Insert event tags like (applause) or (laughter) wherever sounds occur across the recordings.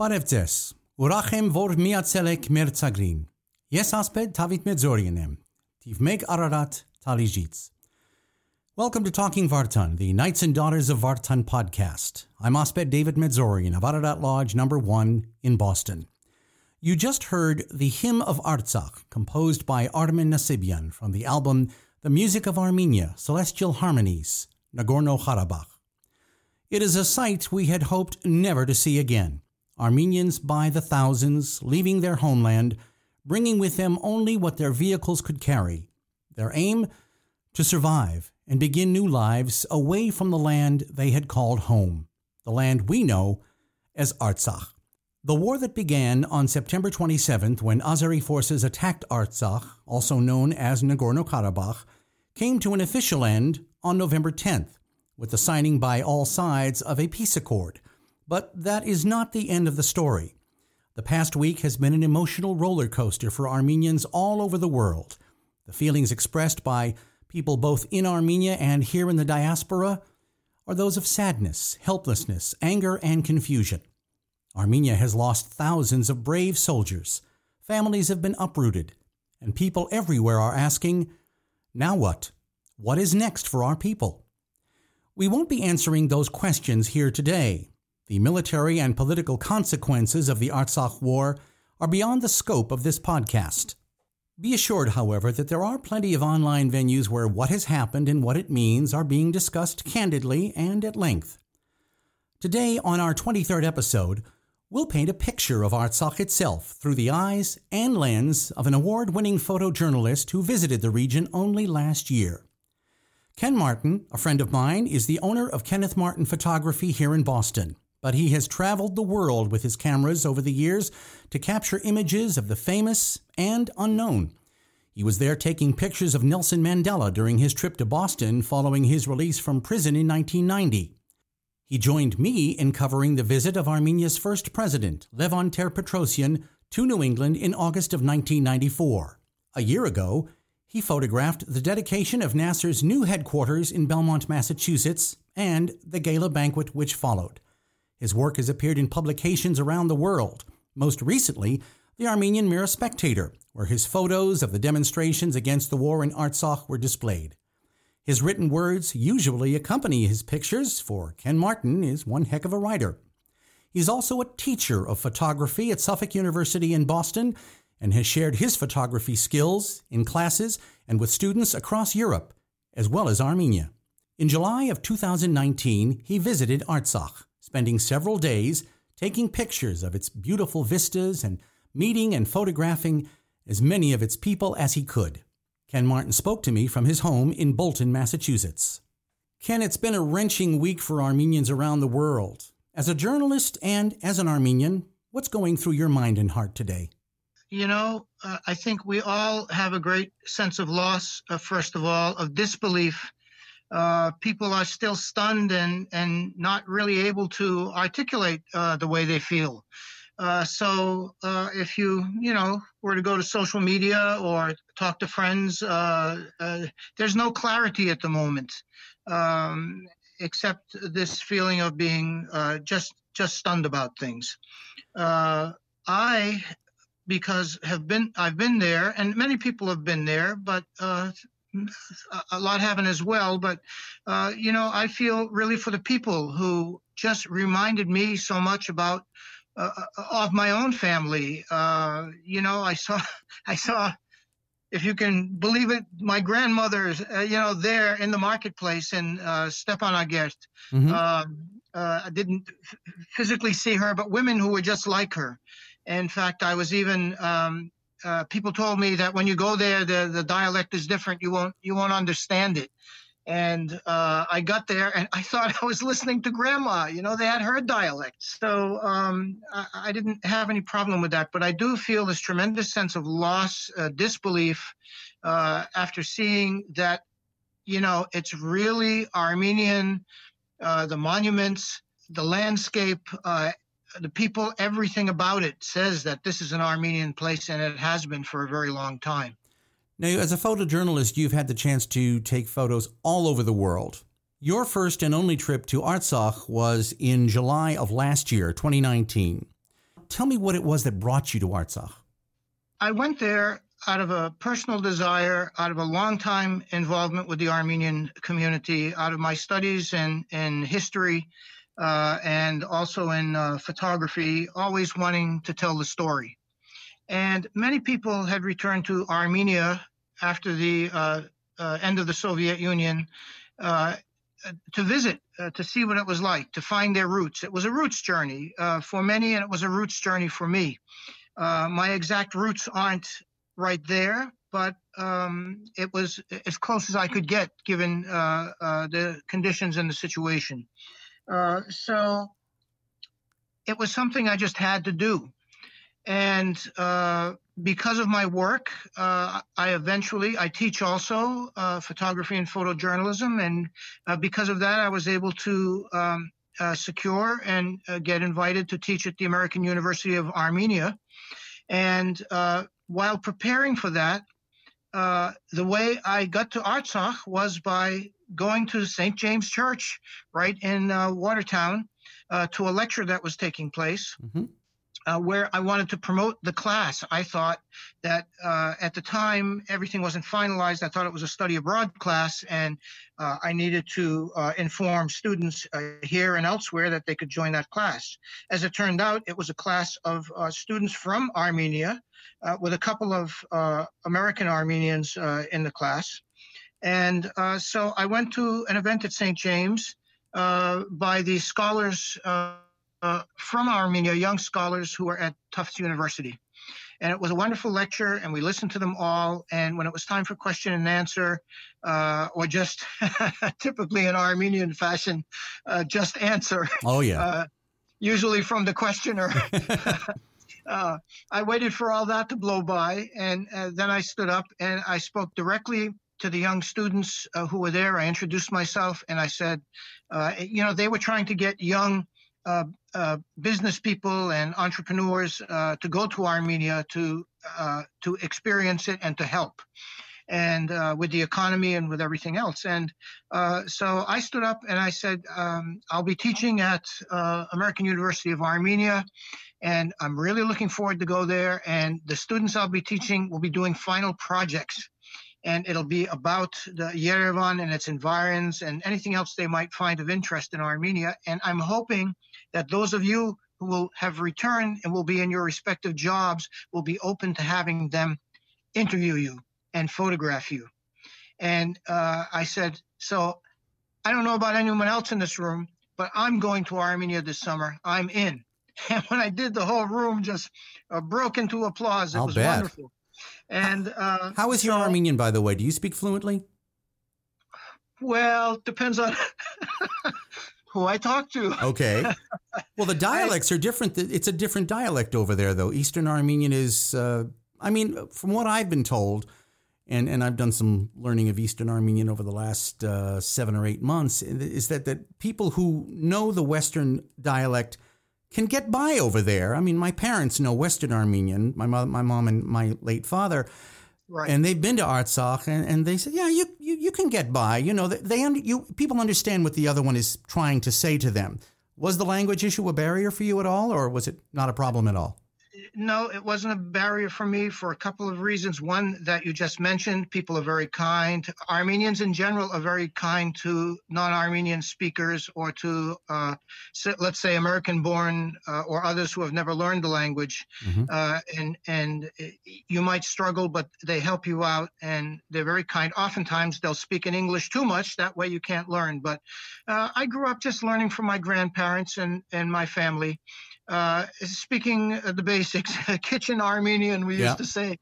Բարևձեզ։ Ուրախ եմ, որ միացել եք մեր ցագրին։ Ես ասպետ Դավիթ Մեծորյանն եմ։ Թիվ 1 Ararat Talijits. Welcome to Talking Vartan, the Knights and Daughters of Vartan podcast. I'm Osped David Medzorian of Ararat Lodge number 1 in Boston. You just heard the Hymn of Artsakh, composed by Armen Nasibian from the album The Music of Armenia, Celestial Harmonies, Nagorno-Karabakh. It is a sight we had hoped never to see again. Armenians by the thousands leaving their homeland, bringing with them only what their vehicles could carry. Their aim? To survive and begin new lives away from the land they had called home, the land we know as Artsakh. The war that began on September 27th when Azeri forces attacked Artsakh, also known as Nagorno Karabakh, came to an official end on November 10th with the signing by all sides of a peace accord. But that is not the end of the story. The past week has been an emotional roller coaster for Armenians all over the world. The feelings expressed by people both in Armenia and here in the diaspora are those of sadness, helplessness, anger, and confusion. Armenia has lost thousands of brave soldiers. Families have been uprooted, and people everywhere are asking, now what? What is next for our people? We won't be answering those questions here today. The military and political consequences of the Artsakh War are beyond the scope of this podcast. Be assured, however, that there are plenty of online venues where what has happened and what it means are being discussed candidly and at length. Today, on our 23rd episode, we'll paint a picture of Artsakh itself through the eyes and lens of an award winning photojournalist who visited the region only last year. Ken Martin, a friend of mine, is the owner of Kenneth Martin Photography here in Boston, but he has traveled the world with his cameras over the years to capture images of the famous and unknown. He was there taking pictures of Nelson Mandela during his trip to Boston following his release from prison in 1990. He joined me in covering the visit of Armenia's first president, Levon Ter-Petrosyan, to New England in August of 1994. A year ago, he photographed the dedication of NAASR's new headquarters in Belmont, Massachusetts, and the gala banquet which followed. His work has appeared in publications around the world, most recently, the Armenian Mirror Spectator, where his photos of the demonstrations against the war in Artsakh were displayed. His written words usually accompany his pictures, for Ken Martin is one heck of a writer. He's also a teacher of photography at Suffolk University in Boston and has shared his photography skills in classes and with students across Europe, as well as Armenia. In July of 2019, he visited Artsakh, spending several days taking pictures of its beautiful vistas and meeting and photographing as many of its people as he could. Ken Martin spoke to me from his home in Bolton, Massachusetts. Ken, it's been a wrenching week for Armenians around the world. As a journalist and as an Armenian, what's going through your mind and heart today? you know, uh, I think we all have a great sense of loss, uh, first of all, of disbelief. Uh, people are still stunned and, and not really able to articulate uh, the way they feel. Uh, so uh, if you, you know, were to go to social media or talk to friends, there's no clarity at the moment, um, except this feeling of being just just stunned about things. I because have been I've been there, and many people have been there, but uh, a lot haven't as well. But uh, you know, I feel really for the people who just reminded me so much about uh, uh of my own family. Uh, you know, I saw (laughs) I saw. If you can believe it, my grandmother's, uh, you know, there in the marketplace in uh, Stepanakert. Mm-hmm. Um, I didn't physically see her, but women who were just like her. In fact, I was even um, uh, people told me that when you go there, the the dialect is different. You won't you won't understand it. And uh, I got there, and I thought I was listening to Grandma. You know, they had her dialect, so um, I, I, didn't have any problem with that. But I do feel this tremendous sense of loss, uh, disbelief, uh, after seeing that. You know, it's really Armenian. Uh, the monuments, the landscape, uh, the people, everything about it says that this is an Armenian place, and it has been for a very long time. Now, as a photojournalist, you've had the chance to take photos all over the world. Your first and only trip to Artsakh was in July of last year, 2019. tell me what it was that brought you to Artsakh. I went there out of a personal desire, out of a long time involvement with the Armenian community, out of my studies in, in history uh, and also in uh, photography, always wanting to tell the story. And many people had returned to Armenia after the uh, uh end of the Soviet Union uh, to visit, uh, to see what it was like, to find their roots. It was a roots journey for many, and it was a roots journey for me. my exact roots aren't right there, but um, it was as close as I could get given the conditions and the situation. Uh, so it was something I just had to do. And uh, because of my work, uh, I eventually I teach also uh, photography and photojournalism, and because of that, I was able to um, secure and get invited to teach at the American University of Armenia. And while preparing for that, uh, the way I got to Artsakh was by going to St. James Church right in uh, Watertown uh, to a lecture that was taking place. Mm-hmm uh, where I wanted to promote the class. I thought that uh, at the time everything wasn't finalized. I thought it was a study abroad class, and uh, I needed to uh, inform students uh, here and elsewhere that they could join that class. As it turned out, it was a class of uh, students from Armenia with a couple of American Armenians in the class. And so I went to an event at St. James by the scholars uh, from Armenia, young scholars who were at Tufts University. And it was a wonderful lecture, and we listened to them all. And when it was time for question and answer, uh, or just (laughs) typically in Armenian fashion, uh, just answer. Oh, yeah. Uh, usually from the questioner. (laughs) (laughs) Uh, I waited for all that to blow by, and uh, then I stood up and I spoke directly to the young students who were there. I introduced myself and I said, you know, they were trying to get young uh, uh, business people and entrepreneurs uh, to go to Armenia to uh, to experience it and to help, and uh, with the economy and with everything else. And uh, so I stood up and I said, um, "I'll be teaching at American University of Armenia." And I'm really looking forward to go there. And the students I'll be teaching will be doing final projects and it'll be about the Yerevan and its environs and anything else they might find of interest in Armenia. And I'm hoping that those of you who will have returned and will be in your respective jobs will be open to having them interview you and photograph you. And uh, I said, so I don't know about anyone else in this room, but I'm going to Armenia this summer. I'm in. (laughs) And when I did, the whole room just uh, broke into applause. It I'll was bet. wonderful. And uh, how is your so, Armenian, by the way? Do you speak fluently? Well, depends on (laughs) who I talk to. Okay. (laughs) Well, the dialects I, are different. It's a different dialect over there, though. Eastern Armenian is, uh, I mean, from what I've been told, and, and I've done some learning of Eastern Armenian over the last uh, seven or eight months, is that, that people who know the Western dialect can get by over there. I mean, my parents know Western Armenian, my, mom, my mom and my late father. Right. And they've been to Artsakh, and, and they said, "Yeah, you, you, you can get by. You know, they, they under, you people understand what the other one is trying to say to them. Was the language issue a barrier for you at all, or was it not a problem at all? No, it wasn't a barrier for me for a couple of reasons. One that you just mentioned, people are very kind. Armenians in general are very kind to non-Armenian speakers or to, uh, let's say, American-born uh, or others who have never learned the language. Mm-hmm. Uh, and and you might struggle, but they help you out, and they're very kind. Oftentimes, they'll speak in English too much. That way, you can't learn. But uh, I grew up just learning from my grandparents and and my family. Uh, speaking the basics, (laughs) kitchen Armenian, we yeah. used to say.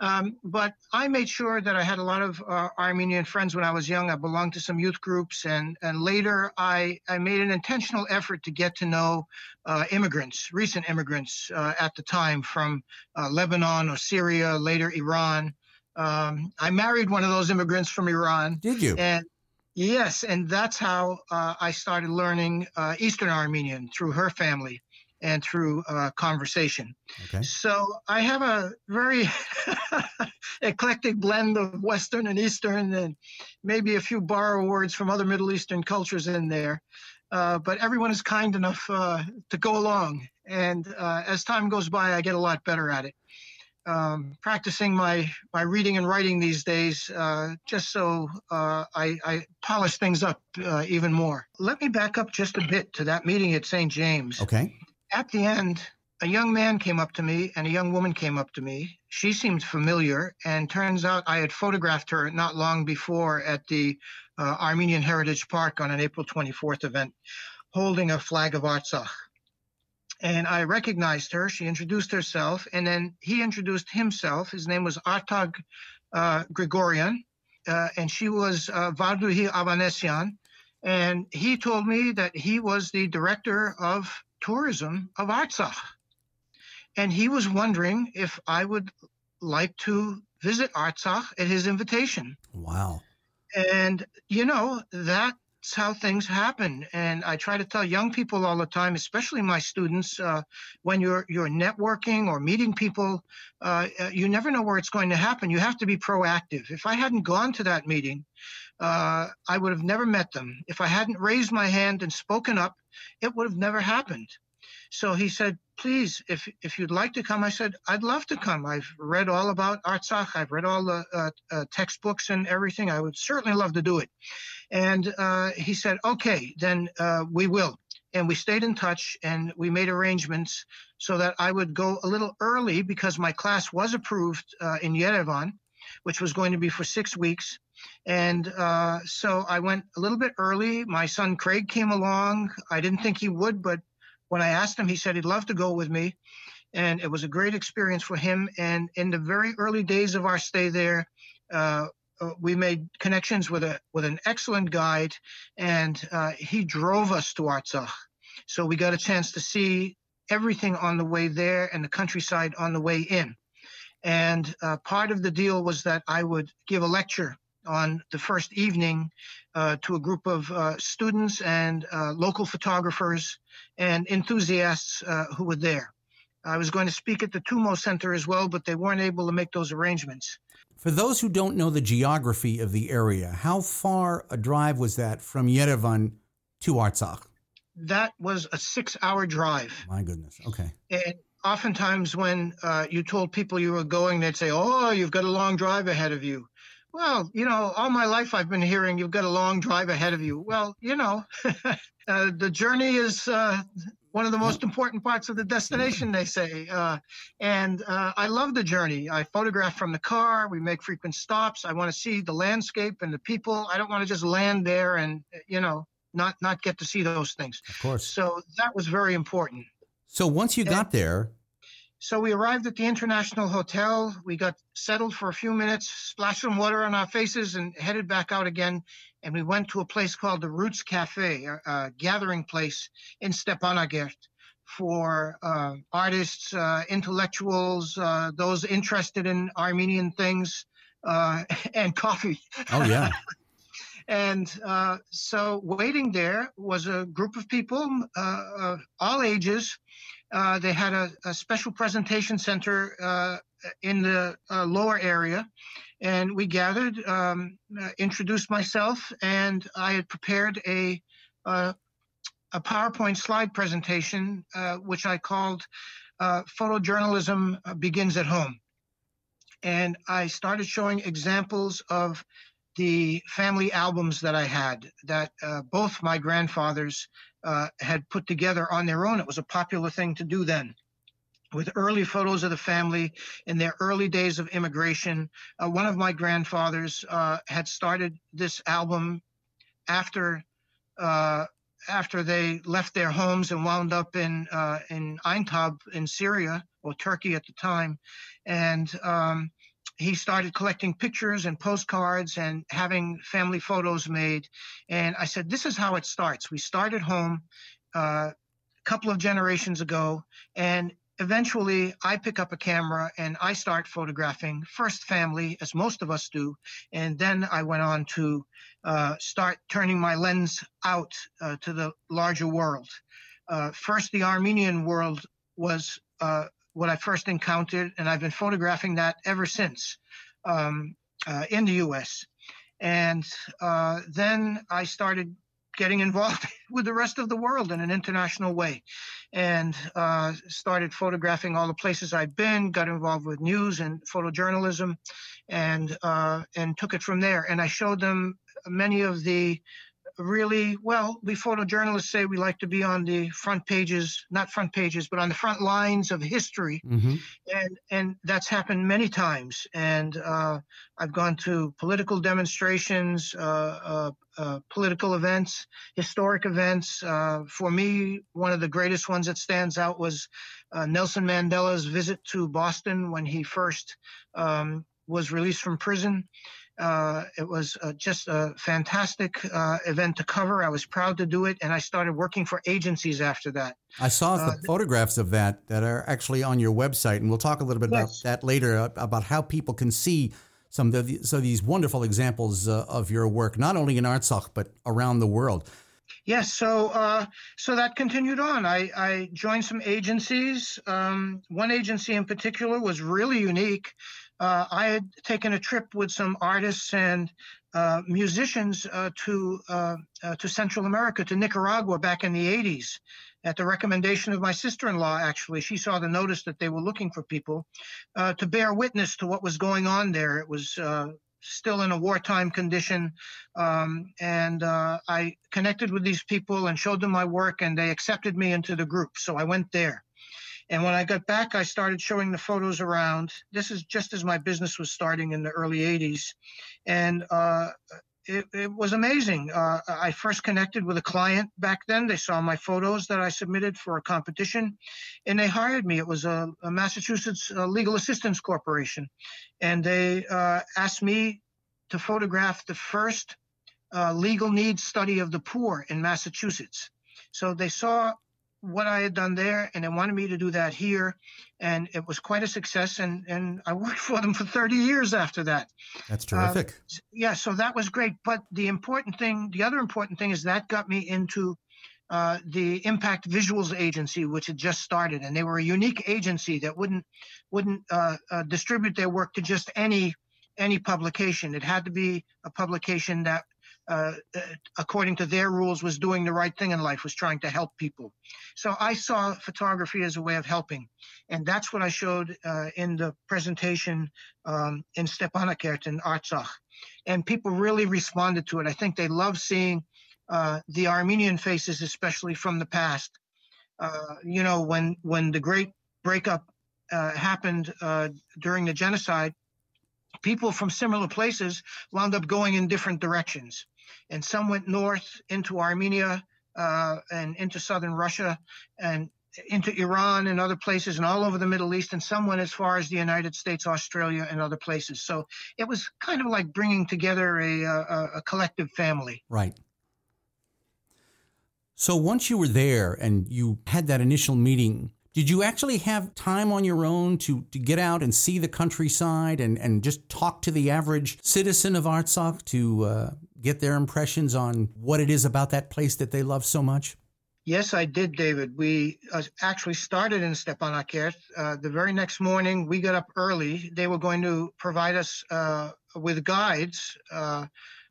Um, but I made sure that I had a lot of uh, Armenian friends when I was young. I belonged to some youth groups, and, and later I, I made an intentional effort to get to know uh, immigrants, recent immigrants uh, at the time from uh, Lebanon or Syria, later Iran. Um, I married one of those immigrants from Iran. Did you? And yes, and that's how uh, I started learning uh, Eastern Armenian through her family and through uh, conversation. Okay. So I have a very (laughs) eclectic blend of Western and Eastern, and maybe a few borrow words from other Middle Eastern cultures in there. Uh, but everyone is kind enough uh, to go along, and uh, as time goes by, I get a lot better at it. Um, practicing my my reading and writing these days, uh, just so uh, I, I, polish things up uh, even more. Let me back up just a bit to that meeting at St. James. Okay. At the end, a young man came up to me and a young woman came up to me. She seemed familiar, and turns out I had photographed her not long before at the uh, Armenian Heritage Park on an April 24th event, holding a flag of Artsakh. And I recognized her. She introduced herself, and then he introduced himself. His name was Artag uh, Grigorian, uh, and she was uh, Varduhi. And he told me that he was the director of tourism of Artsakh and he was wondering if I would like to visit Artsakh at his invitation. Wow. And, you know, that's how things happen. And I try to tell young people all the time, especially my students, uh, when you're you're networking or meeting people, uh, uh you never know where it's going to happen. You have to be proactive. If I hadn't gone to that meeting, uh, I would have never met them. If I hadn't raised my hand and spoken up, it would have never happened. So he said, please, if if you'd like to come, I said, I'd love to come. I've read all about Artsakh. I've read all the uh, uh, textbooks and everything. I would certainly love to do it. And uh, he said, okay, then uh, we will. And we stayed in touch and we made arrangements so that I would go a little early because my class was approved uh, in Yerevan, which was going to be for six weeks. And uh, so I went a little bit early. My son Craig came along. I didn't think he would, but when I asked him, he said he'd love to go with me. And it was a great experience for him. And in the very early days of our stay there, uh, uh, we made connections with a with an excellent guide, and uh, he drove us to Artsakh. So we got a chance to see everything on the way there and the countryside on the way in. And uh, part of the deal was that I would give a lecture on the first evening uh, to a group of uh, students and uh, local photographers and enthusiasts uh, who were there. I was going to speak at the Tumo Center as well, but they weren't able to make those arrangements. For those who don't know the geography of the area, how far a drive was that from Yerevan to Artsakh? That was a six hour drive. My goodness. Okay. And oftentimes, when uh, you told people you were going, they'd say, Oh, you've got a long drive ahead of you. Well, you know, all my life I've been hearing you've got a long drive ahead of you. Well, you know, (laughs) uh, the journey is uh, one of the most important parts of the destination, they say. Uh, and uh, I love the journey. I photograph from the car. We make frequent stops. I want to see the landscape and the people. I don't want to just land there and, you know, not not get to see those things. Of course. So that was very important. So once you got there, so we arrived at the International Hotel. We got settled for a few minutes, splashed some water on our faces, and headed back out again. And we went to a place called the Roots Cafe, a, a gathering place in Stepanakert for uh, artists, uh, intellectuals, uh, those interested in Armenian things, uh, (laughs) and coffee. Oh, yeah. (laughs) and uh, so waiting there was a group of people, uh, all ages. Uh, they had a, a, special presentation center uh, in the uh, lower area, and we gathered, um, uh, introduced myself, and I had prepared a uh, a PowerPoint slide presentation, which I called "Photojournalism Begins at Home," and I started showing examples of the family albums that I had that both my grandfathers uh, had put together on their own. It was a popular thing to do then. With early photos of the family in their early days of immigration. Uh, one of my grandfathers uh, had started this album after uh, after they left their homes and wound up in uh, in Aintab in Syria or Turkey at the time, and um, he started collecting pictures and postcards and having family photos made. And I said, This is how it starts. We started home uh, a couple of generations ago, and eventually I pick up a camera and I start photographing first family, as most of us do. And then I went on to uh, start turning my lens out uh, to the larger world. Uh, first, the Armenian world was uh, what I first encountered, and I've been photographing that ever since um, uh, in the U.S. And uh, then I started getting (laughs) involved with the rest of the world in an international way and uh, started photographing all the places I'd been, got involved with news and photojournalism, and uh, and took it from there. And I showed them many of the really well we photojournalists say we like to be on the front pages not front pages but on the front lines of history. Mm-hmm. and and that's happened many times. And uh, i've gone to political demonstrations uh, uh, uh political events historic events. Uh, for me one of the greatest ones that stands out was uh, nelson mandela's visit to boston when he first um, was released from prison uh, it was uh, just a fantastic uh, event to cover. I was proud to do it, and I started working for agencies after that. I saw the uh, photographs of that that are actually on your website, and we'll talk a little bit yes. about that later uh, about how people can see some of the, so these wonderful examples uh, of your work, not only in Artsakh but around the world. Yes, so so that continued on. I, I joined some agencies. Um, one agency in particular was really unique uh, I had taken a trip with some artists and uh, musicians uh, to uh, uh, to Central America, to Nicaragua, back in the '80s, at the recommendation of my sister-in-law. Actually, she saw the notice that they were looking for people uh, to bear witness to what was going on there. It was still in a wartime condition. Um, and uh, I connected with these people and showed them my work, and they accepted me into the group. So I went there. And when I got back, I started showing the photos around. This is just as my business was starting in the early 80s. And uh, it, it, was amazing. Uh, I first connected with a client back then. They saw my photos that I submitted for a competition and they hired me. It was a, a Massachusetts uh, Legal Assistance Corporation. And they uh, asked me to photograph the first uh, legal needs study of the poor in Massachusetts. So they saw what I had done there, and they wanted me to do that here, and it was quite a success. And and I worked for them for 30 years after that. That's terrific. Uh, yeah, so that was great. But the important thing, the other important thing, is that got me into uh, the Impact Visuals Agency, which had just started, and they were a unique agency that wouldn't wouldn't uh, uh distribute their work to just any any publication. It had to be a publication that uh, uh, according to their rules, was doing the right thing in life, was trying to help people. So I saw photography as a way of helping. And that's what I showed uh, in the presentation um, in Stepanakert in Artsakh. And people really responded to it. I think they love seeing uh, the Armenian faces, especially from the past. Uh, you know, when, when the great breakup happened during the genocide, people from similar places wound up going in different directions and some went north into Armenia uh, and into southern Russia and into Iran and other places and all over the Middle East, and some went as far as the United States, Australia, and other places. So it was kind of like bringing together a, a, a collective family. Right. So once you were there and you had that initial meeting did you actually have time on your own to, to get out and see the countryside and, and just talk to the average citizen of Artsakh to uh, get their impressions on what it is about that place that they love so much? Yes, I did, David. We uh, actually started in Stepanakert. Uh, the very next morning, we got up early. They were going to provide us uh, with guides uh,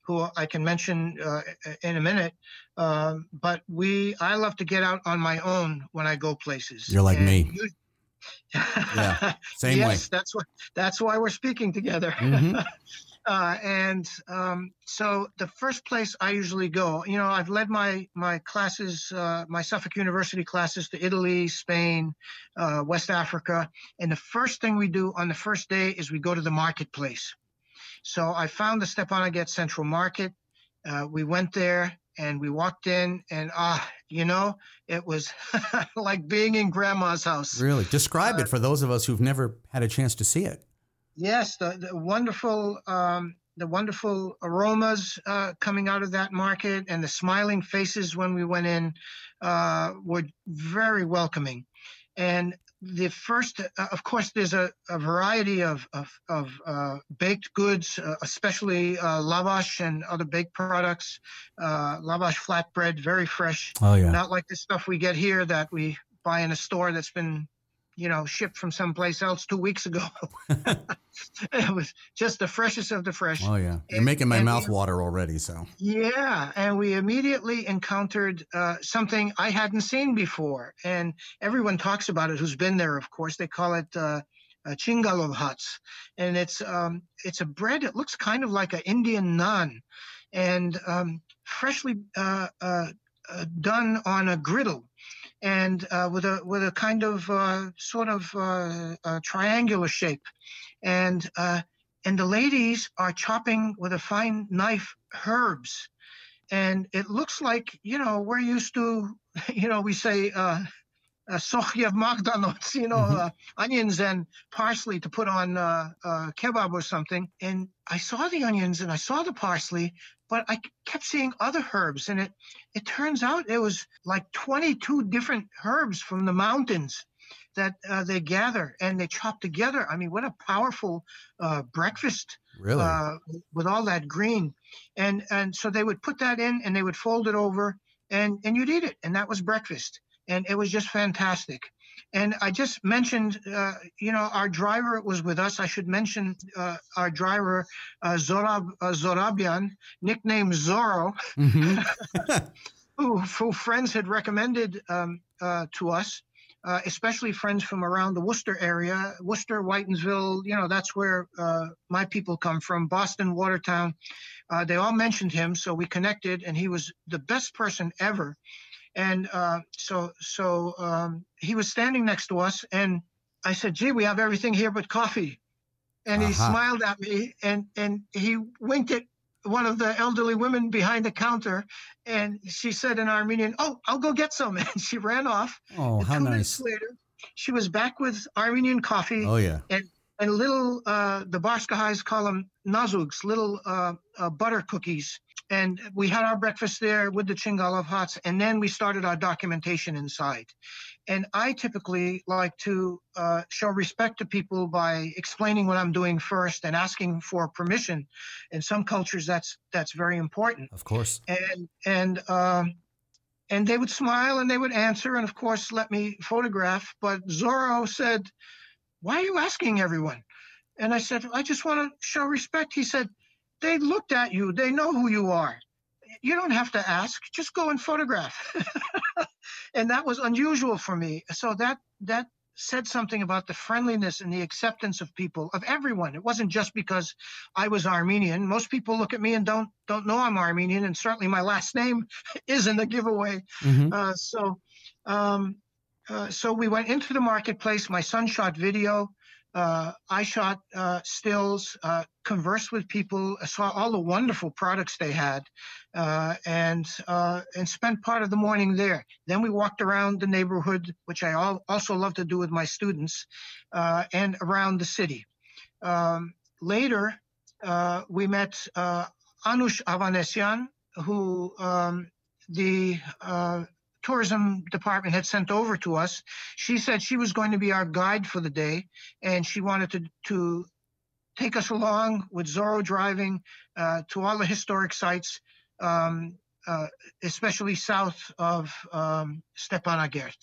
who I can mention uh, in a minute. Um, but we, I love to get out on my own when I go places. You're like and me. You, (laughs) yeah, same yes, way. Yes, that's what. That's why we're speaking together. Mm-hmm. (laughs) uh, and um, so the first place I usually go, you know, I've led my my classes, uh, my Suffolk University classes to Italy, Spain, uh, West Africa, and the first thing we do on the first day is we go to the marketplace. So I found the Stepanakert Central Market. Uh, we went there and we walked in, and ah, you know, it was (laughs) like being in grandma's house. Really? Describe uh, it for those of us who've never had a chance to see it. Yes, the, the wonderful. Um, the wonderful aromas uh, coming out of that market and the smiling faces when we went in uh, were very welcoming. And the first, uh, of course, there's a, a variety of, of, of uh, baked goods, uh, especially uh, lavash and other baked products. Uh, lavash flatbread, very fresh. Oh, yeah. Not like the stuff we get here that we buy in a store that's been you know, shipped from someplace else two weeks ago. (laughs) (laughs) it was just the freshest of the fresh. Oh yeah, you're and, making my mouth we, water already. So yeah, and we immediately encountered uh, something I hadn't seen before, and everyone talks about it. Who's been there? Of course, they call it. Uh, uh, jingalov hats, and it's um, it's a bread. It looks kind of like an Indian naan, and um, freshly uh, uh, uh, done on a griddle and uh, with a with a kind of uh, sort of uh, triangular shape, and uh, and the ladies are chopping with a fine knife herbs, and it looks like you know we're used to (laughs) you know we say. Uh, uh, you know, mm-hmm. uh, onions and parsley to put on uh, uh, kebab or something. And I saw the onions and I saw the parsley, but I kept seeing other herbs, and it it turns out it was like 22 different herbs from the mountains that uh, they gather and they chop together. I mean, what a powerful uh, breakfast! Really, uh, with all that green, and and so they would put that in and they would fold it over, and and you'd eat it, and that was breakfast, and it was just fantastic. And I just mentioned, uh, you know, our driver was with us. I should mention uh, our driver, uh, Zorab, uh, Zorabian, nicknamed Zorro, mm-hmm. (laughs) who, who, friends had recommended um, uh, to us. Uh, especially friends from around the Worcester area, Worcester, Whitinsville, you know, that's where uh, my people come from, Boston, Watertown. Uh, they all mentioned him, so we connected, and he was the best person ever and uh, so so um, he was standing next to us, and I said, "Gee, we have everything here but coffee." And he uh-huh. smiled at me, and and he winked at one of the elderly women behind the counter, and she said in Armenian, "Oh, I'll go get some." (laughs) And she ran off. Oh, how nice! Later, she was back with Armenian coffee. Oh yeah. And and little uh, the Bashkahais call them nazugs, little uh, uh, butter cookies and we had our breakfast there with the jingalov hats, and then we started our documentation inside. And I typically like to uh, show respect to people by explaining what I'm doing first and asking for permission. In some cultures, that's that's very important. Of course. And and um, and they would smile and they would answer, and of course let me photograph. But Zorro said, "Why are you asking everyone?" And I said, "I just want to show respect." He said they looked at you. They know who you are. You don't have to ask. Just go and photograph. (laughs) and that was unusual for me. So that that said something about the friendliness and the acceptance of people, of everyone. It wasn't just because I was Armenian. Most people look at me and don't don't know I'm Armenian, and certainly my last name (laughs) isn't a giveaway. Mm-hmm. Uh, so, um, uh, so we went into the marketplace. My son shot video. Uh, I shot uh, stills, uh, conversed with people, saw all the wonderful products they had, uh, and and spent part of the morning there. Then we walked around the neighborhood, which I al- also love to do with my students, and around the city. Um, later, we met Anush Avanesian, who um, the tourism department had sent over to us. She said she was going to be our guide for the day, and she wanted to to take us along with Zorro driving uh, to all the historic sites, um, uh, especially south of um, Stepanakert.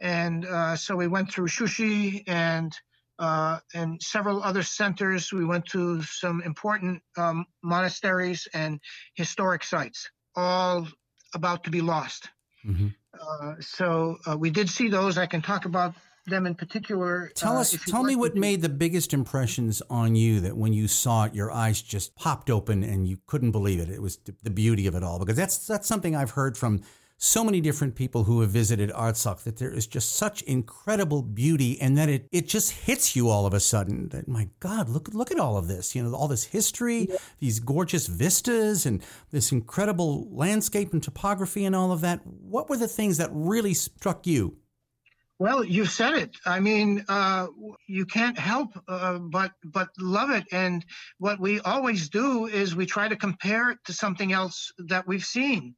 And uh, so we went through Shushi and uh, and several other centers. We went to some important um, monasteries and historic sites, all about to be lost. Mm-hmm. Uh, so uh, we did see those. I can talk about them in particular. Tell uh, us, tell me what made the biggest impressions on you. That when you saw it, your eyes just popped open and you couldn't believe it. It was the beauty of it all. Because that's that's something I've heard from so many different people who have visited Artsakh that there is just such incredible beauty and that it, it just hits you all of a sudden that my God, look look at all of this. You know, all this history, yeah. these gorgeous vistas and this incredible landscape and topography and all of that. What were the things that really struck you? Well, you said it. I mean, uh, you can't help uh, but but love it. And what we always do is we try to compare it to something else that we've seen.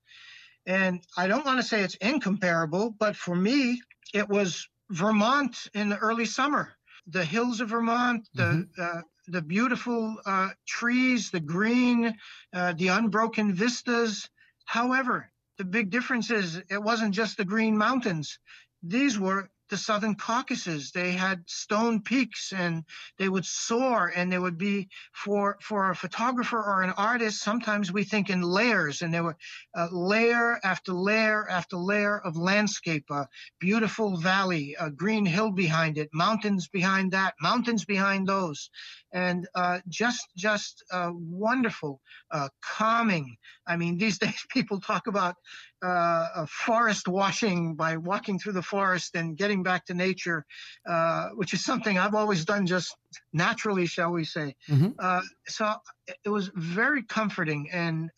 And I don't want to say it's incomparable, but for me, it was Vermont in the early summer. The hills of Vermont, the mm-hmm. uh, the beautiful uh, trees, the green, uh, the unbroken vistas. However, the big difference is it wasn't just the green mountains. These were the Southern Caucasus. They had stone peaks and they would soar and they would be for for a photographer or an artist. Sometimes we think in layers and there were uh, layer after layer after layer of landscape, a beautiful valley, a green hill behind it, mountains behind that, mountains behind those and uh, just just uh, wonderful, uh, calming. I mean, these (laughs) days people talk about uh, forest washing by walking through the forest and getting back to nature, uh, which is something I've always done just naturally, shall we say. Mm-hmm. Uh, so it was very comforting and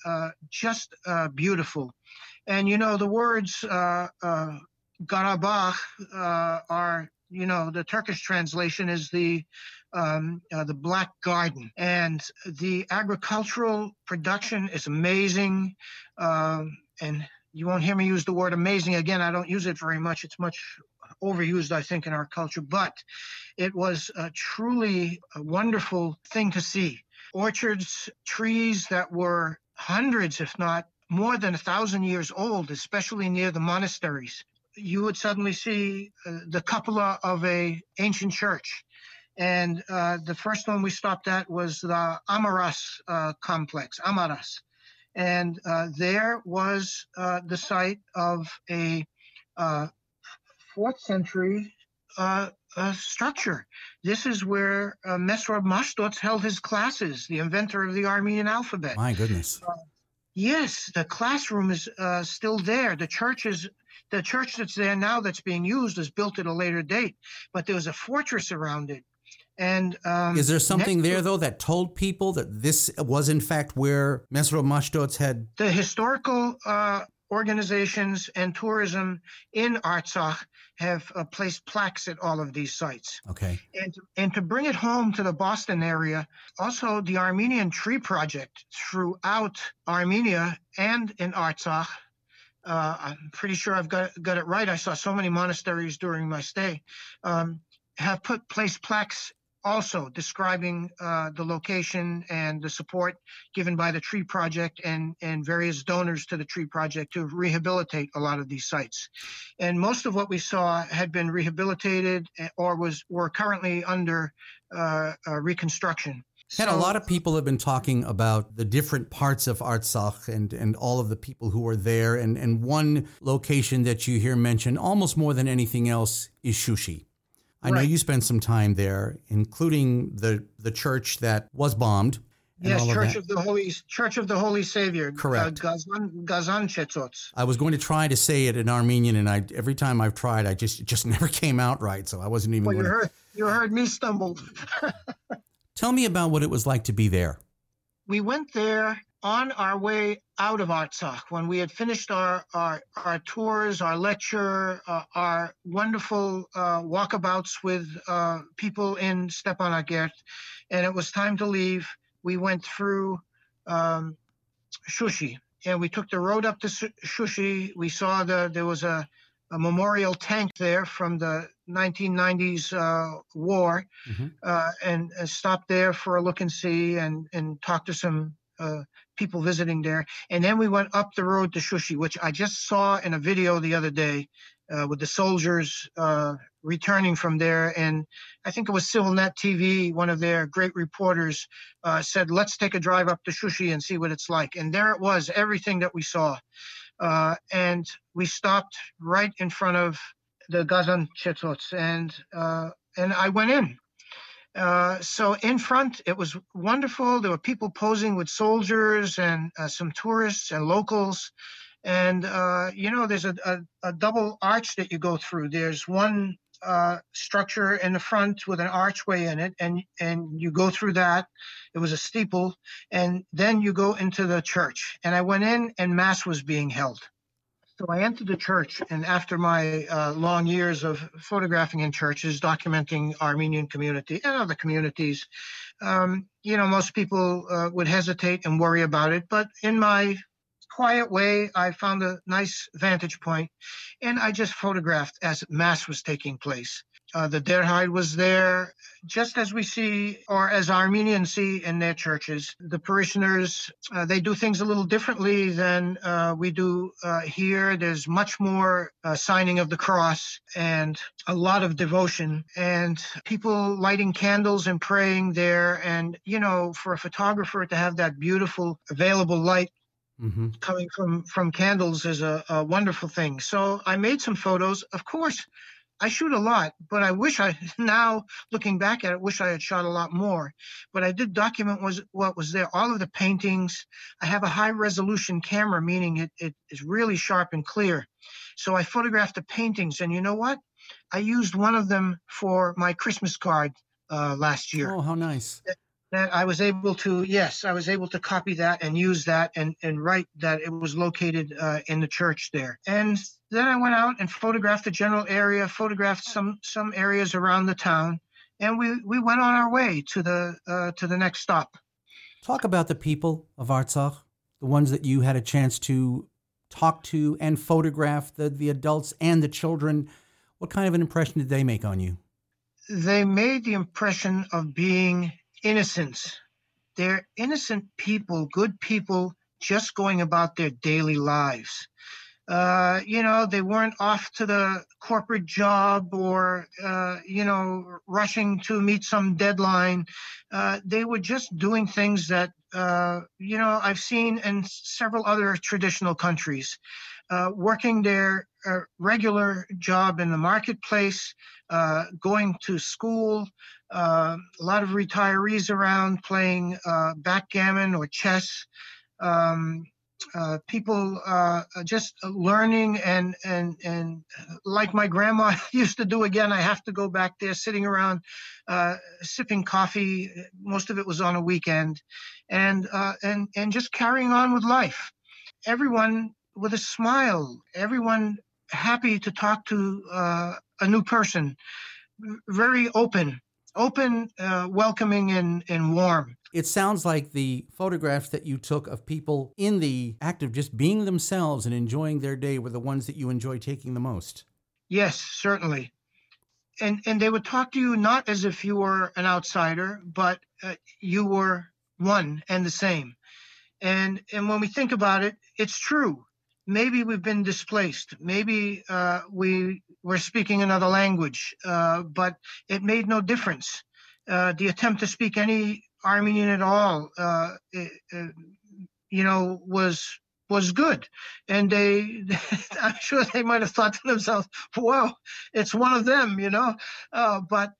just beautiful. And you know, the words Karabakh are you know the Turkish translation is the um, uh, the Black Garden, and the agricultural production is amazing. Um, and you won't hear me use the word amazing again. I don't use it very much. It's much overused, I think, in our culture. But it was a truly a wonderful thing to see. Orchards, trees that were hundreds, if not more than a thousand years old, especially near the monasteries. You would suddenly see uh, the cupola of a ancient church and uh, the first one we stopped at was the Amaras uh, complex, Amaras. And uh, there was uh, the site of a uh, fourth century uh, structure. This is where uh, Mesrop Mashtots held his classes, the inventor of the Armenian alphabet. My goodness. yes, the classroom is still there. The church is the church that's there now that's being used is built at a later date, but there was a fortress around it. And um, is there something there though that told people that this was in fact where Mesrop Mashtots had the historical uh, organizations and tourism in Artsakh have uh, placed plaques at all of these sites. Okay. And and to bring it home to the Boston area, also the Armenian Tree Project throughout Armenia and in Artsakh. Uh, I'm pretty sure I've got got it right. I saw so many monasteries during my stay. Um, have put placed plaques also describing uh, the location and the support given by the Tree Project and, and various donors to the Tree Project to rehabilitate a lot of these sites. And most of what we saw had been rehabilitated eh, or was were currently under uh, uh, reconstruction. And a lot of people have been talking about the different parts of Artsakh and, and all of the people who are there. And, and one location that you hear mentioned almost more than anything else is Shushi. I right. know you spent some time there, including the the church that was bombed. Yes, Church of, of, the Holy Church of the Holy Savior. Uh, Correct. Uh, Gazan, Gazan. I was going to try to say it in Armenian, and I every time I've tried, I just it just (laughs) never came out right. So I wasn't even. Well, you heard you heard me stumble. (laughs) Tell me about what it was like to be there. We went there on our way out of Artsakh, when we had finished our, our, our tours, our lecture, uh, our wonderful uh, walkabouts with uh, people in Stepanakert, and it was time to leave, we went through um, Shushi. And we took the road up to Shushi. We saw the there was a, a memorial tank there from the 1990s uh, war, mm-hmm. uh, and, and, stopped there for a look and see, and and talked to some uh, people visiting there. And then we went up the road to Shushi, which I just saw in a video the other day uh, with the soldiers uh, returning from there. And I think it was CivilNet TV, one of their great reporters, uh, said, let's take a drive up to Shushi and see what it's like. And there it was, everything that we saw. Uh, and we stopped right in front of the Ghazanchetsots and uh, and I went in uh, so in front, it was wonderful. There were people posing with soldiers and uh, some tourists and locals. And, uh, you know, there's a, a, a, double arch that you go through. There's one uh, structure in the front with an archway in it, and, and you go through that. It was a steeple. And then you go into the church. And I went in, and Mass was being held. So I entered the church, and after my uh, long years of photographing in churches, documenting Armenian community and other communities, um, you know, most people uh, would hesitate and worry about it. But in my quiet way, I found a nice vantage point, and I just photographed as mass was taking place. Uh, the Der Hayr was there, just as we see, or as Armenians see in their churches. The parishioners, uh, they do things a little differently than uh, we do uh, here. There's much more uh, signing of the cross and a lot of devotion, and people lighting candles and praying there. And, you know, for a photographer to have that beautiful available light Mm-hmm. coming from from candles is a, a, wonderful thing. So I made some photos. Of course, I shoot a lot, but I wish I (laughs) now looking back at it, wish I had shot a lot more. But I did document was what was there. All of the paintings. I have a high resolution camera, meaning it, it is really sharp and clear. So I photographed the paintings, and you know what? I used one of them for my Christmas card uh, last year. Oh, how nice! That I was able to, yes, I was able to copy that and use that and, and write that it was located uh, in the church there. And then I went out and photographed the general area, photographed some some areas around the town, and we, we went on our way to the uh, to the next stop. Talk about the people of Artsakh, the ones that you had a chance to talk to and photograph, the, the adults and the children. What kind of an impression did they make on you? They made the impression of being innocence. They're innocent people, good people, just going about their daily lives. Uh, you know, they weren't off to the corporate job or, uh, you know, rushing to meet some deadline. Uh, they were just doing things that, uh, you know, I've seen in several other traditional countries. Uh, working their uh, regular job in the marketplace, going to school, uh, a lot of retirees around playing uh, backgammon or chess. Um, uh, people uh, just learning and and and like my grandma (laughs) used to do again. I have to go back there, sitting around, uh, sipping coffee. Most of it was on a weekend, and uh, and and just carrying on with life. Everyone with a smile. Everyone happy to talk to a new person. Very open open, uh, welcoming, and, and warm. It sounds like the photographs that you took of people in the act of just being themselves and enjoying their day were the ones that you enjoy taking the most. Yes, certainly. And and they would talk to you not as if you were an outsider, but uh, you were one and the same. And and when we think about it, it's true maybe we've been displaced. Maybe uh, we were speaking another language, uh, but it made no difference. Uh, the attempt to speak any Armenian at all, uh, it, uh, you know, was was good, and they, (laughs) I'm sure they might have thought to themselves, "Well, it's one of them," you know, uh, but.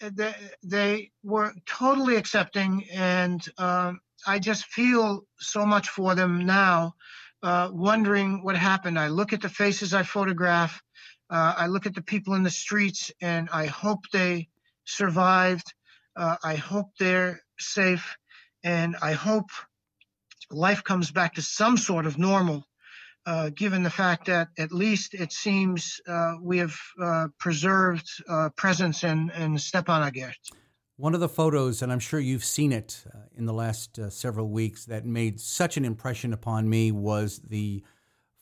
They, they were totally accepting, and um, I just feel so much for them now uh, wondering what happened. I look at the faces I photograph. Uh, I look at the people in the streets, and I hope they survived. Uh, I hope they're safe, and I hope life comes back to some sort of normal. Uh, given the fact that at least it seems uh, we have preserved presence in, in Stepanakert. One of the photos, and I'm sure you've seen it uh, in the last uh, several weeks, that made such an impression upon me was the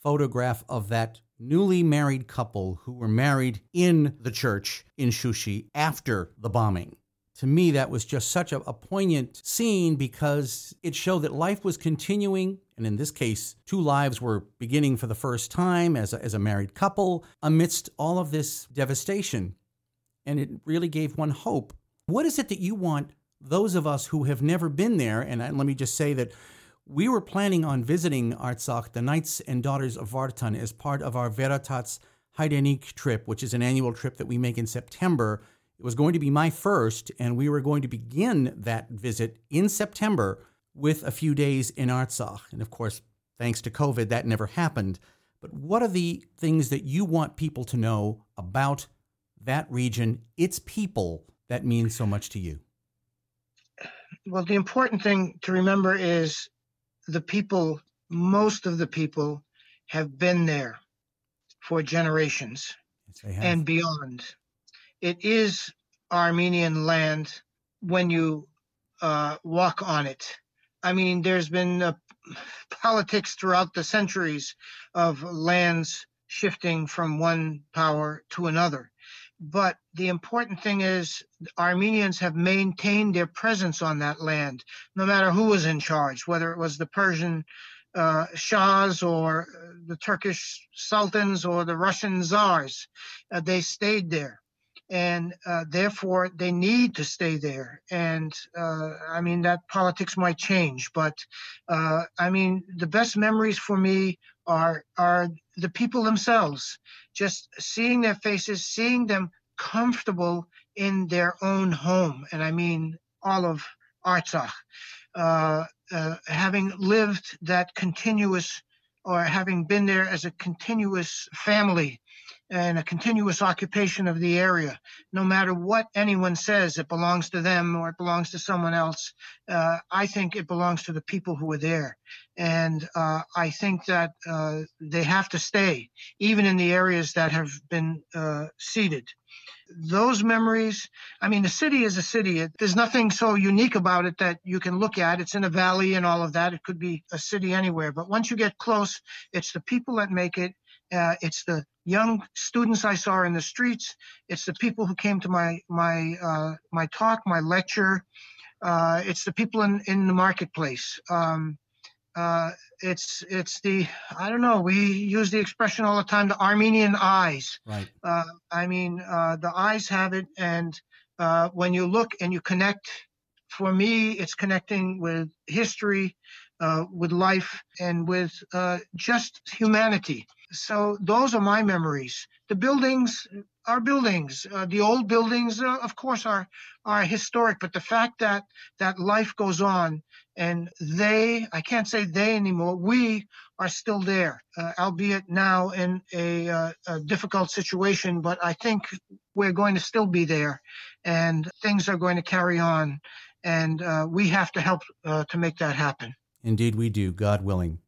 photograph of that newly married couple who were married in the church in Shushi after the bombing. To me, that was just such a, a, poignant scene because it showed that life was continuing. And in this case, two lives were beginning for the first time as a, as a married couple amidst all of this devastation. And it really gave one hope what is it that you want those of us who have never been there? And let me just say that we were planning on visiting Artsakh, the Knights and Daughters of Vartan, as part of our Veritas Hayrenik trip, which is an annual trip that we make in September. It was going to be my first, and we were going to begin that visit in September with a few days in Artsakh. And of course, thanks to COVID, that never happened. But what are the things that you want people to know about that region, its people, that means so much to you? Well, the important thing to remember is the people, most of the people have been there for generations yes, and beyond. It is Armenian land when you uh, walk on it. I mean, there's been uh, (laughs) politics throughout the centuries of lands shifting from one power to another but the important thing is Armenians have maintained their presence on that land, no matter who was in charge, whether it was the Persian uh, Shahs or the Turkish sultans or the Russian czars. Uh, they stayed there. And uh, therefore, they need to stay there. And uh, I mean, that politics might change, but uh, I mean, the best memories for me are are the people themselves. Just seeing their faces, seeing them comfortable in their own home, and I mean all of Artsakh. Uh, uh, having lived that continuous or having been there as a continuous family and a continuous occupation of the area, no matter what anyone says, it belongs to them or it belongs to someone else. Uh, I think it belongs to the people who are there. And uh, I think that uh, they have to stay, even in the areas that have been uh, ceded those memories i mean the city is a city. It, there's nothing so unique about it that you can look at. It's in a valley and all of that. It could be a city anywhere. But once you get close it's the people that make it uh, it's the young students i saw in the streets it's the people who came to my my uh, my talk my lecture uh, it's the people in in the marketplace um, uh, it's it's the I don't know. We use the expression all the time, the Armenian eyes. Right. Uh, I mean, uh, the eyes have it, and uh, when you look and you connect, for me, it's connecting with history, uh, with life, and with uh, just humanity. So those are my memories. The buildings are buildings. the old buildings, of course, are are historic, but the fact that that life goes on and they i can't say they anymore we are still there uh, albeit now in a, uh, a, difficult situation but i think we're going to still be there and things are going to carry on and uh, we have to help uh, to make that happen indeed we do god willing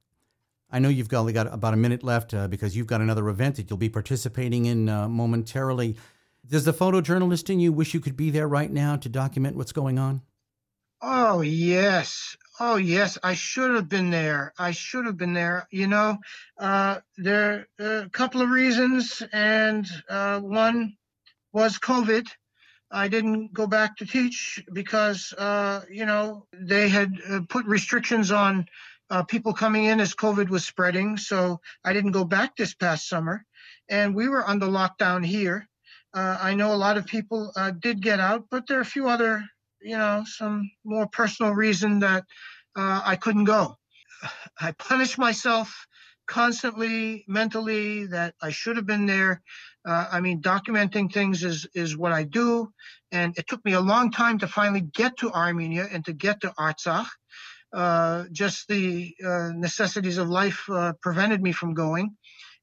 I know you've only got about a minute left uh, because you've got another event that you'll be participating in uh, momentarily. Does the photojournalist in you wish you could be there right now to document what's going on? Oh, yes. Oh, yes. I should have been there. I should have been there. You know, uh, there are a couple of reasons, and uh, one was COVID. I didn't go back to teach because, uh, you know, they had uh, put restrictions on uh, people coming in as COVID was spreading. So I didn't go back this past summer. And we were under lockdown here. Uh, I know a lot of people did get out, but there are a few other you know, some more personal reason that uh, I couldn't go. (sighs) I punished myself constantly mentally that I should have been there. Uh, I mean, documenting things is is what I do, and it took me a long time to finally get to Armenia and to get to Artsakh. Uh, just the uh, necessities of life uh, prevented me from going,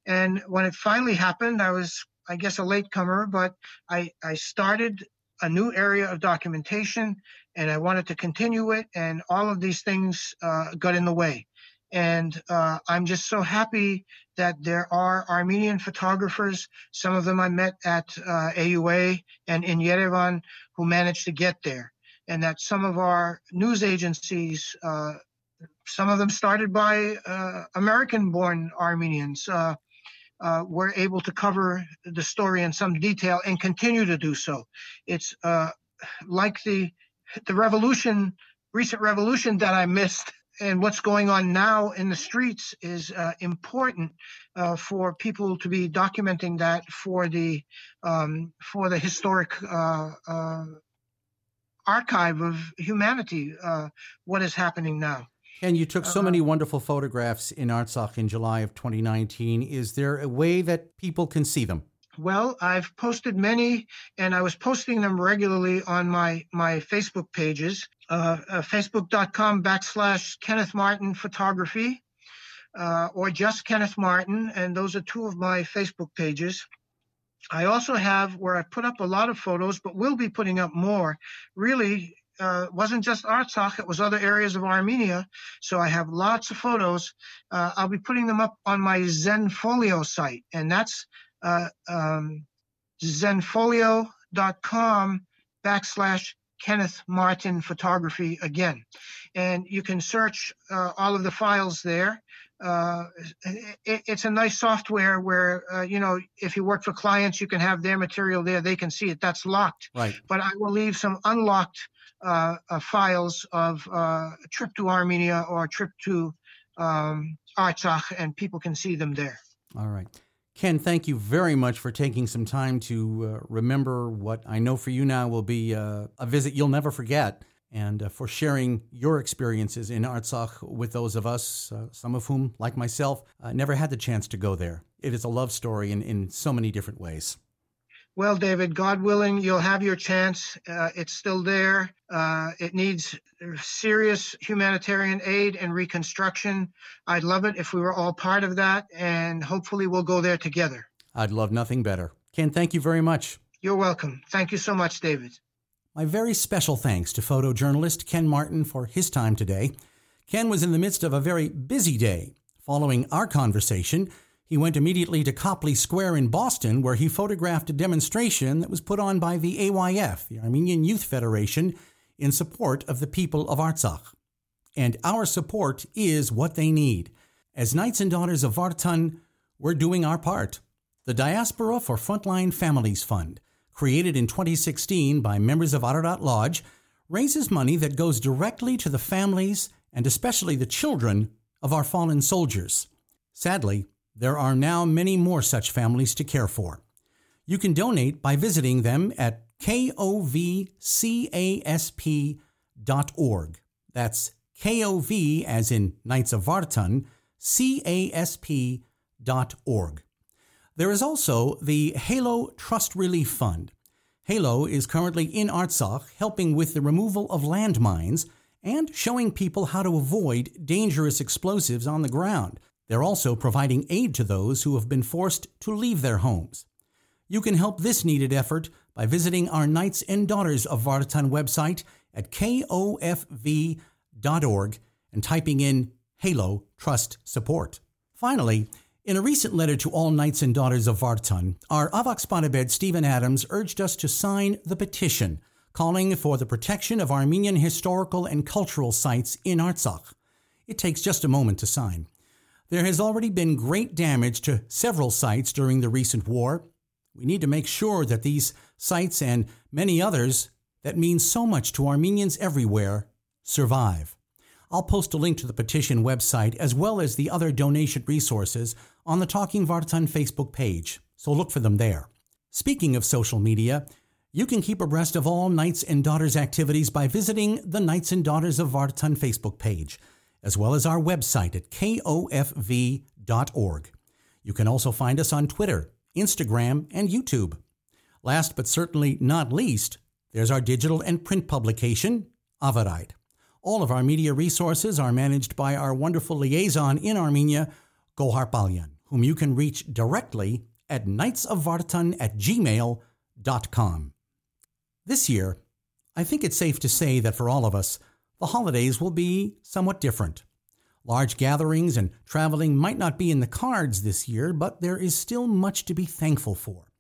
and when it finally happened, I was, I guess, a latecomer, but I I started a new area of documentation and I wanted to continue it. And all of these things uh, got in the way. And uh, I'm just so happy that there are Armenian photographers, some of them I met at uh, AUA and in Yerevan, who managed to get there. And that some of our news agencies, uh, some of them started by uh, American born Armenians, uh, uh, were able to cover the story in some detail and continue to do so. It's uh, like the the revolution, recent revolution that I missed, and what's going on now in the streets is uh, important for people to be documenting that for the um, for the historic archive of humanity. what is happening now? And you took so uh, many wonderful photographs in Artsakh in July of 2019. Is there a way that people can see them? Well, I've posted many, and I was posting them regularly on my my Facebook pages, uh, uh, Facebook.com backslash Kenneth Martin Photography, uh, or just Kenneth Martin, and those are two of my Facebook pages. I also have where I put up a lot of photos, but will be putting up more. Really, uh, wasn't just Artsakh, it was other areas of Armenia. So I have lots of photos. Uh, I'll be putting them up on my Zenfolio site, and that's uh, um, zenfolio.com backslash Kenneth Martin Photography again. And you can search uh, all of the files there. Uh, it, it's a nice software where uh, you know if you work for clients, you can have their material there; they can see it. That's locked. Right. But I will leave some unlocked uh, uh files of uh, a trip to Armenia or a trip to um, Artsakh, and people can see them there. All right. Ken, thank you very much for taking some time to uh, remember what I know for you now will be a visit you'll never forget and uh, for sharing your experiences in Artsakh with those of us, uh, some of whom, like myself, uh, never had the chance to go there. It is a love story in, in so many different ways. Well, David, God willing, you'll have your chance. Uh, it's still there. Uh, it needs serious humanitarian aid and reconstruction. I'd love it if we were all part of that, and hopefully we'll go there together. I'd love nothing better. Ken, thank you very much. You're welcome. Thank you so much, David. My very special thanks to photojournalist Ken Martin for his time today. Ken was in the midst of a very busy day. Following our conversation, he went immediately to Copley Square in Boston, where he photographed a demonstration that was put on by the AYF, the Armenian Youth Federation, in support of the people of Artsakh. And our support is what they need. As Knights and Daughters of Vartan, we're doing our part. The Diaspora for Frontline Families Fund created in 2016 by members of Ararat Lodge, raises money that goes directly to the families and especially the children of our fallen soldiers. Sadly, there are now many more such families to care for. You can donate by visiting them at kovcasp.org. That's KOV as in Knights of Vartan, casp.org. There is also the Halo Trust Relief Fund. Halo is currently in Artsakh helping with the removal of landmines and showing people how to avoid dangerous explosives on the ground. They're also providing aid to those who have been forced to leave their homes. You can help this needed effort by visiting our Knights and Daughters of Vartan website at kofv.org and typing in Halo Trust Support. Finally, in a recent letter to all knights and daughters of Vartan, our Avak Sbarabed Stephen Adams urged us to sign the petition calling for the protection of Armenian historical and cultural sites in Artsakh. It takes just a moment to sign. There has already been great damage to several sites during the recent war. We need to make sure that these sites and many others that mean so much to Armenians everywhere survive. I'll post a link to the petition website as well as the other donation resources on the Talking Vartan Facebook page, so look for them there. Speaking of social media, you can keep abreast of all Knights and Daughters activities by visiting the Knights and Daughters of Vartan Facebook page, as well as our website at kofv.org. You can also find us on Twitter, Instagram, and YouTube. Last but certainly not least, there's our digital and print publication, Avarayr. All of our media resources are managed by our wonderful liaison in Armenia, Gohar Palyan, whom you can reach directly at knightsofvartan at gmail.com. This year, I think it's safe to say that for all of us, the holidays will be somewhat different. Large gatherings and traveling might not be in the cards this year, but there is still much to be thankful for.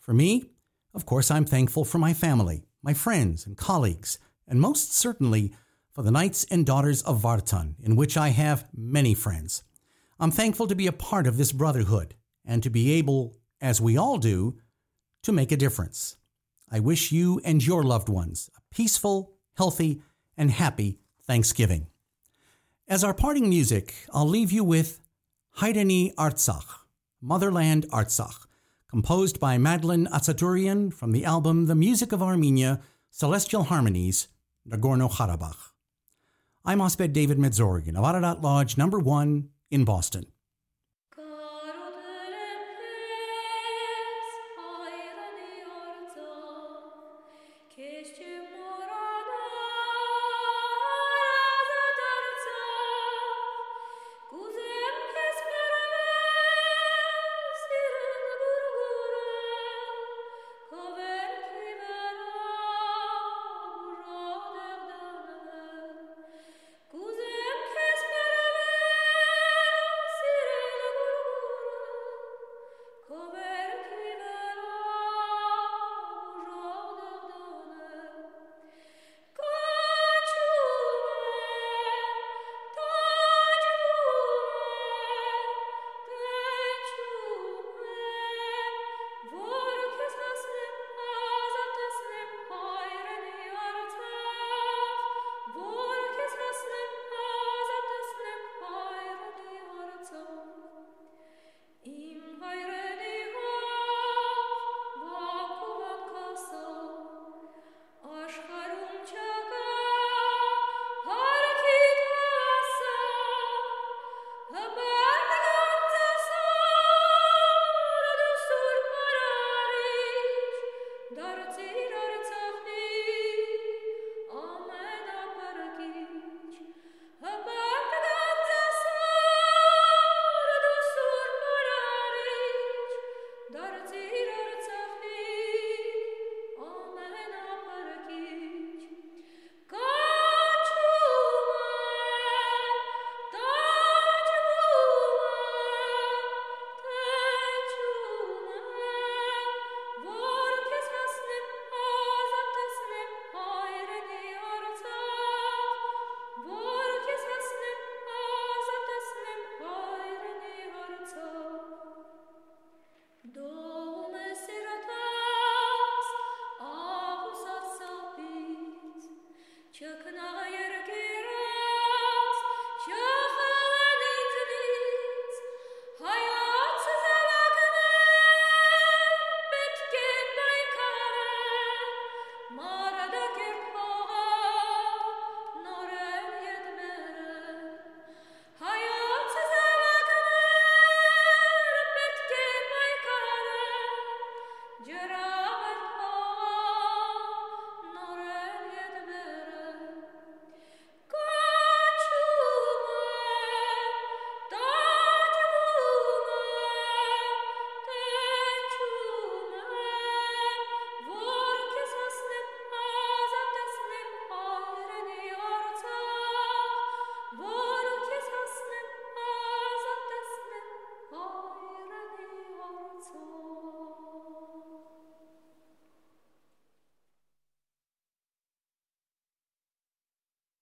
For me, of course, I'm thankful for my family, my friends and colleagues, and most certainly for the Knights and Daughters of Vartan, in which I have many friends. I'm thankful to be a part of this brotherhood and to be able, as we all do, to make a difference. I wish you and your loved ones a peaceful, healthy, and happy Thanksgiving. As our parting music, I'll leave you with Haidani Artsakh, Motherland Artsakh, composed by Madeline Atsaturian from the album The Music of Armenia, Celestial Harmonies, Nagorno-Karabakh. I'm Asbed David of Ararat Lodge number one in Boston.